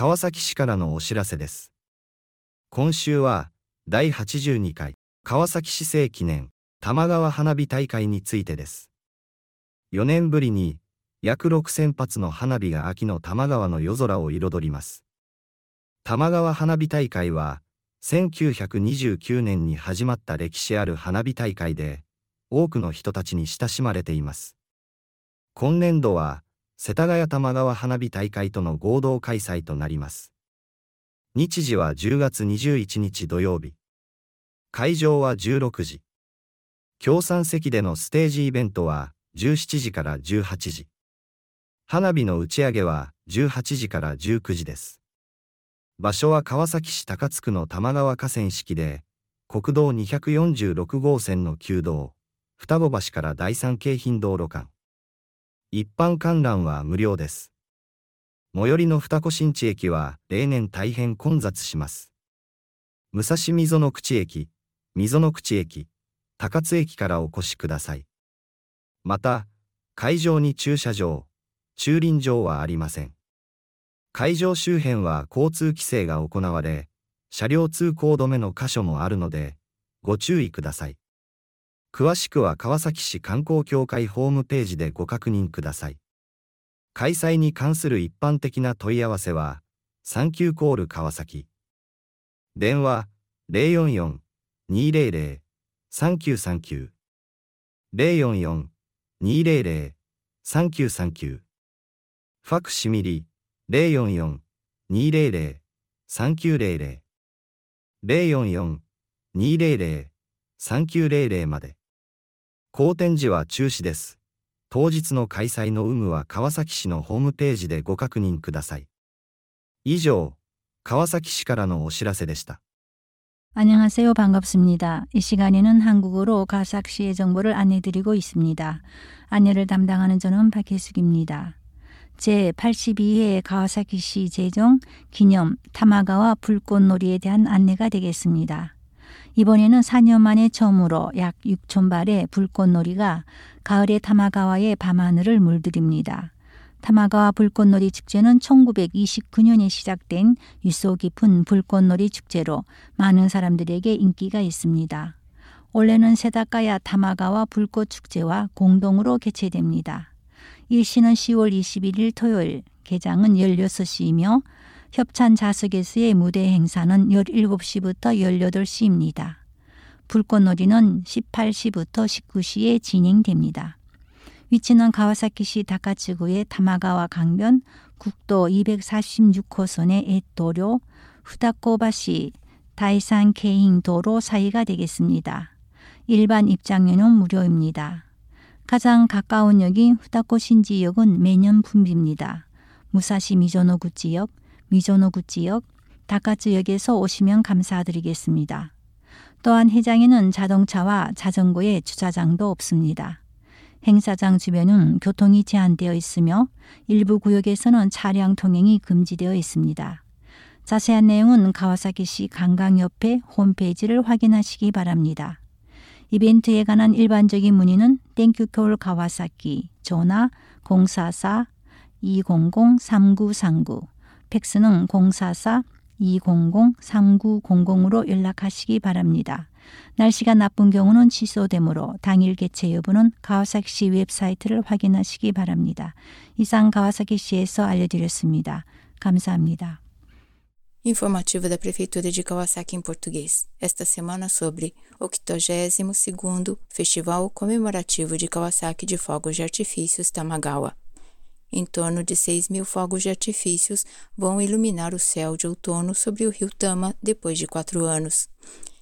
川崎市からのお知らせです。今週は、第82回、川崎市政記念、玉川花火大会についてです。4年ぶりに、約6000発の花火が秋の玉川の夜空を彩ります。玉川花火大会は、1929年に始まった歴史ある花火大会で、多くの人たちに親しまれています。今年度は、世田谷玉川花火大会との合同開催となります。日時は10月21日土曜日。会場は16時。協賛席でのステージイベントは17時から18時。花火の打ち上げは18時から19時です。場所は川崎市高津区の玉川河川敷で、国道246号線の旧道、双子橋から第三京浜道路間。一般観覧は無料です。最寄りの二子新地駅は例年大変混雑します。武蔵溝の口駅、溝の口駅、高津駅からお越しください。また、会場に駐車場、駐輪場はありません。会場周辺は交通規制が行われ、車両通行止めの箇所もあるので、ご注意ください。詳しくは川崎市観光協会ホームページでご確認ください。開催に関する一般的な問い合わせは、サンキューコール川崎。電話、044-200-3939。044-200-3939。ファクシミリ、044-200-3900。044-200-3900まで。好展示は中止です。当日の開催の有無は川崎市のホームページでご確認ください。以上、川崎市からのお知らせでした。안녕하세요반갑습니다이시간에는한국어로가와사시의정보를안내드리고있습니다 안내를 담당하는저는 박혜숙입니다 제 82회 가와사키시 제정 기념 타마가와 불꽃놀이에 대한 안내가 되겠습니다. 이번에는 4년 만에 처음으로 약 6천 발의 불꽃놀이가 가을의 타마가와의 밤하늘을 물들입니다. 타마가와 불꽃놀이 축제는 1929년에 시작된 유서 깊은 불꽃놀이 축제로 많은 사람들에게 인기가 있습니다. 올해는 세다카야 타마가와 불꽃 축제와 공동으로 개최됩니다. 일시는 10월 21일 토요일, 개장은 16시이며 협찬 자석에서의 무대 행사는 17시부터 18시입니다. 불꽃놀이는 18시부터 19시에 진행됩니다. 위치는 가와사키시 다카츠구의 타마가와 강변 국도 246호선의 에도료 후다코바시 다이산 케잉 도로 사이가 되겠습니다. 일반 입장료는 무료입니다. 가장 가까운 역인 후다코 신지역은 매년 붐빕니다. 무사시 미조노구 지역, 미조노구 지역, 다카츠역에서 오시면 감사드리겠습니다. 또한 해장에는 자동차와 자전거의 주차장도 없습니다. 행사장 주변은 교통이 제한되어 있으며 일부 구역에서는 차량 통행이 금지되어 있습니다. 자세한 내용은 가와사키시 관광협회 홈페이지를 확인하시기 바랍니다. 이벤트에 관한 일반적인 문의는 땡큐콜 가와사키 전화 044-200-3939 팩스는 044 200-3900으로 연락하시기 바랍니다. 날씨가 나쁜 경우는 취소되므로 당일 개최 여부는 가와사키시 웹사이트를 확인하시기 바랍니다. 이상 가와사키시에서 알려드렸습니다. 감사합니다. Informativo da Prefeitura de Kawasaki em português. Esta semana sobre o 82º Festival Comemorativo de Kawasaki de Fogos de Artifícios Tamagawa. Em torno de 6 mil fogos de artifícios vão iluminar o céu de outono sobre o rio Tama depois de quatro anos.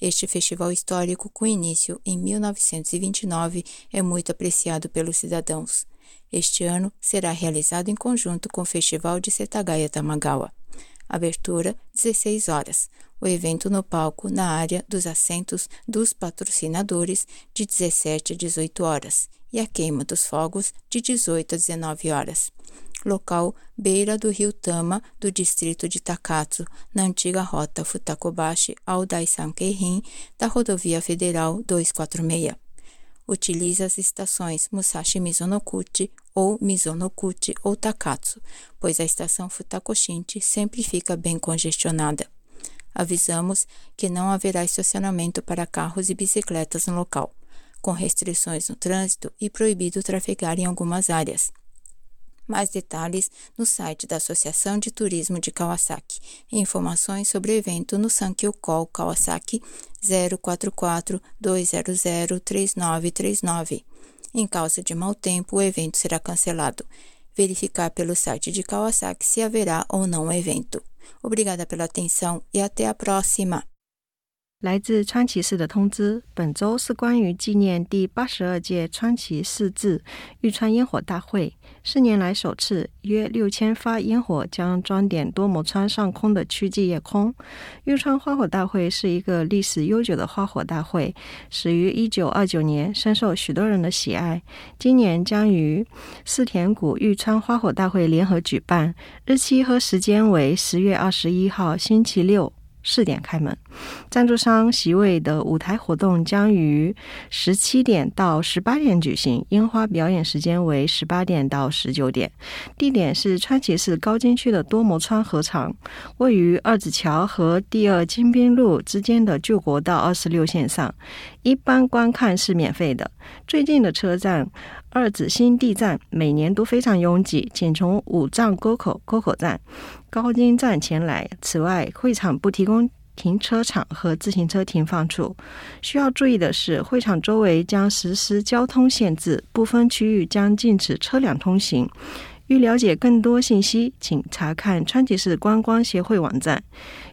Este festival histórico, com início em 1929, é muito apreciado pelos cidadãos. Este ano será realizado em conjunto com o Festival de Setagaya Tamagawa. Abertura 16 horas. O evento no palco, na área dos assentos dos patrocinadores, de 17 a 18 horas e a queima dos fogos de 18 a 19 horas. Local beira do rio Tama, do distrito de Takatsu, na antiga rota Futakobashi ao Daisan Keirin, da rodovia federal 246. Utilize as estações Musashi Mizonokuchi ou Mizonokuchi ou Takatsu, pois a estação Futakoshinchi sempre fica bem congestionada. Avisamos que não haverá estacionamento para carros e bicicletas no local, com restrições no trânsito e proibido trafegar em algumas áreas. Mais detalhes no site da Associação de Turismo de Kawasaki informações sobre o evento no Sankyo Call Kawasaki 044 200 3939. Em causa de mau tempo, o evento será cancelado. Verificar pelo site de Kawasaki se haverá ou não evento. Obrigada pela atenção e até a próxima! 来自川崎市的通知，本周是关于纪念第八十二届川崎市志玉川烟火大会，四年来首次，约六千发烟火将装点多摩川上空的区际夜空。玉川花火大会是一个历史悠久的花火大会，始于一九二九年，深受许多人的喜爱。今年将于四田谷玉川花火大会联合举办，日期和时间为十月二十一号星期六。四点开门，赞助商席位的舞台活动将于十七点到十八点举行，烟花表演时间为十八点到十九点。地点是川崎市高津区的多摩川河场，位于二子桥和第二金滨路之间的旧国道二十六线上。一般观看是免费的。最近的车站二子新地站每年都非常拥挤，请从五藏沟口沟口站。高精站前来。此外，会场不提供停车场和自行车停放处。需要注意的是，会场周围将实施交通限制，部分区域将禁止车辆通行。欲了解更多信息，请查看川崎市观光协会网站。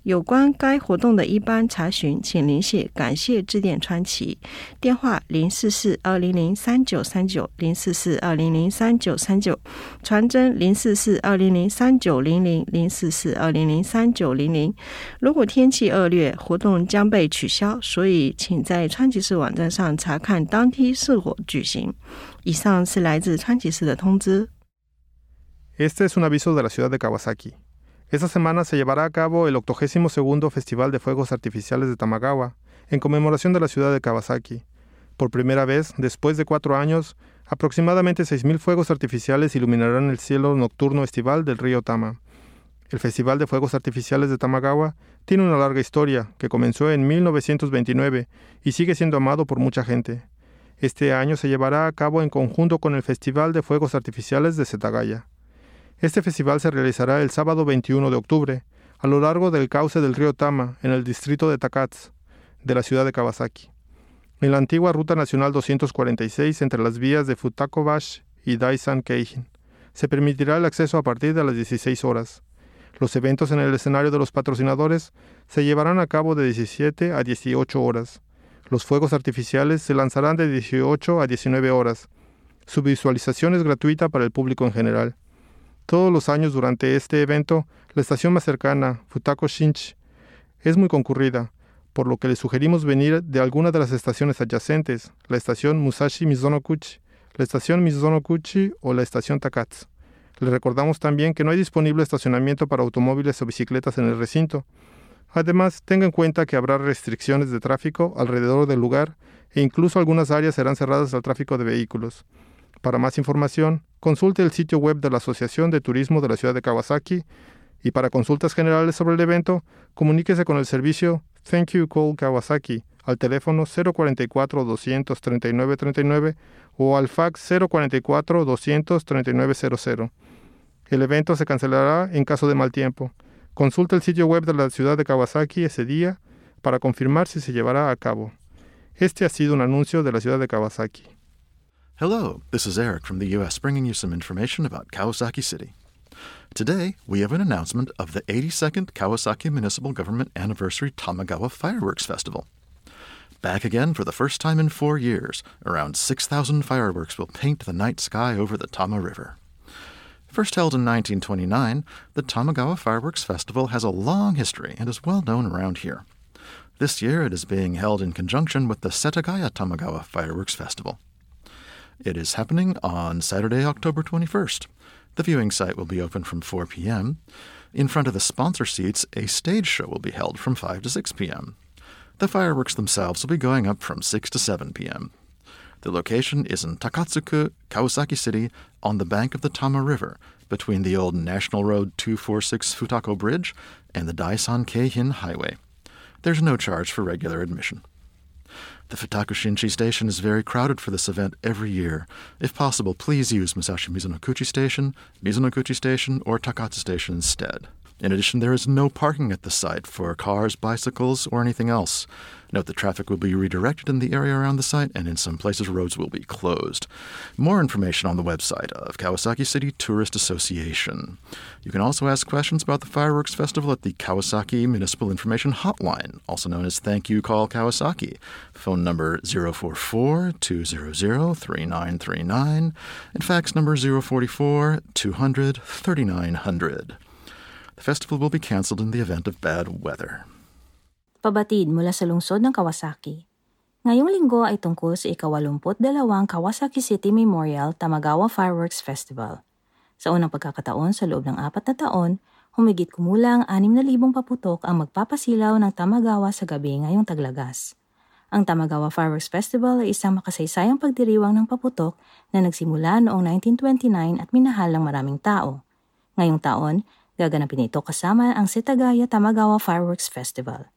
有关该活动的一般查询，请联系感谢致电川崎电话零四四二零零三九三九零四四二零零三九三九，传真零四四二零零三九零零零四四二零零三九零零。如果天气恶劣，活动将被取消，所以请在川崎市网站上查看当天是否举行。以上是来自川崎市的通知。Este es un aviso de la ciudad de Kawasaki. Esta semana se llevará a cabo el 82 Festival de Fuegos Artificiales de Tamagawa, en conmemoración de la ciudad de Kawasaki. Por primera vez, después de cuatro años, aproximadamente 6.000 fuegos artificiales iluminarán el cielo nocturno estival del río Tama. El Festival de Fuegos Artificiales de Tamagawa tiene una larga historia que comenzó en 1929 y sigue siendo amado por mucha gente. Este año se llevará a cabo en conjunto con el Festival de Fuegos Artificiales de Setagaya. Este festival se realizará el sábado 21 de octubre, a lo largo del cauce del río Tama, en el distrito de Takats, de la ciudad de Kawasaki. En la antigua Ruta Nacional 246 entre las vías de Futakobash y Daisan Keijin, se permitirá el acceso a partir de las 16 horas. Los eventos en el escenario de los patrocinadores se llevarán a cabo de 17 a 18 horas. Los fuegos artificiales se lanzarán de 18 a 19 horas. Su visualización es gratuita para el público en general. Todos los años durante este evento, la estación más cercana, Futako Shinchi, es muy concurrida, por lo que le sugerimos venir de alguna de las estaciones adyacentes, la estación Musashi Mizonokuchi, la estación Mizonokuchi o la estación Takatsu. Le recordamos también que no hay disponible estacionamiento para automóviles o bicicletas en el recinto. Además, tenga en cuenta que habrá restricciones de tráfico alrededor del lugar e incluso algunas áreas serán cerradas al tráfico de vehículos. Para más información, consulte el sitio web de la Asociación de Turismo de la Ciudad de Kawasaki y para consultas generales sobre el evento, comuníquese con el servicio Thank You Call Kawasaki al teléfono 044 239 39 o al fax 044 239 00. El evento se cancelará en caso de mal tiempo. Consulte el sitio web de la ciudad de Kawasaki ese día para confirmar si se llevará a cabo. Este ha sido un anuncio de la ciudad de Kawasaki. Hello, this is Eric from the U.S. bringing you some information about Kawasaki City. Today, we have an announcement of the 82nd Kawasaki Municipal Government Anniversary Tamagawa Fireworks Festival. Back again for the first time in four years, around 6,000 fireworks will paint the night sky over the Tama River. First held in 1929, the Tamagawa Fireworks Festival has a long history and is well known around here. This year it is being held in conjunction with the Setagaya Tamagawa Fireworks Festival. It is happening on Saturday, October 21st. The viewing site will be open from 4 p.m. In front of the sponsor seats, a stage show will be held from 5 to 6 p.m. The fireworks themselves will be going up from 6 to 7 p.m. The location is in Takatsuku, Kawasaki City, on the bank of the Tama River, between the old National Road 246 Futako Bridge and the Daisan Keihin Highway. There's no charge for regular admission. The Futakushinchi station is very crowded for this event every year. If possible, please use Musashi Mizunokuchi Station, Mizunokuchi Station, or Takatsu Station instead. In addition, there is no parking at the site for cars, bicycles, or anything else. Note that traffic will be redirected in the area around the site, and in some places, roads will be closed. More information on the website of Kawasaki City Tourist Association. You can also ask questions about the fireworks festival at the Kawasaki Municipal Information Hotline, also known as Thank You Call Kawasaki. Phone number 044 200 3939 and fax number 044 200 3900. The festival will be canceled in the event of bad weather. Pabatid mula sa lungsod ng Kawasaki. Ngayong linggo ay tungkol sa ikawalumput dalawang Kawasaki City Memorial Tamagawa Fireworks Festival. Sa unang pagkakataon sa loob ng apat na taon, humigit kumulang 6,000 paputok ang magpapasilaw ng Tamagawa sa gabi ngayong taglagas. Ang Tamagawa Fireworks Festival ay isang makasaysayang pagdiriwang ng paputok na nagsimula noong 1929 at minahal ng maraming tao. Ngayong taon, Gaganapin ito kasama ang Setagaya Tamagawa Fireworks Festival.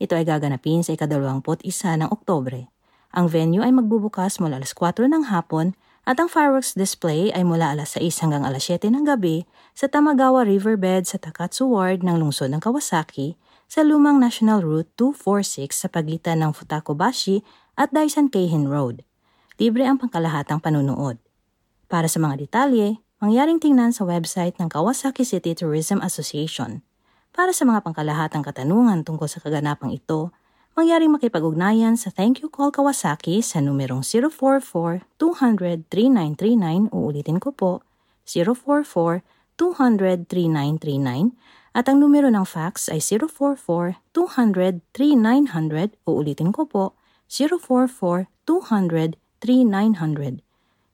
Ito ay gaganapin sa ikadalawamput isa ng Oktobre. Ang venue ay magbubukas mula alas 4 ng hapon at ang fireworks display ay mula alas 6 hanggang alas 7 ng gabi sa Tamagawa Riverbed sa Takatsu Ward ng lungsod ng Kawasaki sa lumang National Route 246 sa pagitan ng Futakobashi at Daisan Keihin Road. Libre ang pangkalahatang panunood. Para sa mga detalye, mangyaring tingnan sa website ng Kawasaki City Tourism Association. Para sa mga pangkalahatang katanungan tungkol sa kaganapang ito, mangyaring makipag-ugnayan sa Thank You Call Kawasaki sa numerong 044-200-3939, uulitin ko po, 044-200-3939, at ang numero ng fax ay 044-200-3900, uulitin ko po, 044-200-3900.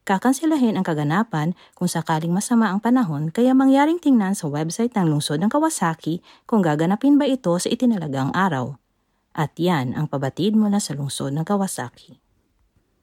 Kakansilahin ang kaganapan kung sakaling masama ang panahon kaya mangyaring tingnan sa website ng lungsod ng Kawasaki kung gaganapin ba ito sa itinalagang araw. At yan ang pabatid mula sa lungsod ng Kawasaki.